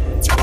Yeah.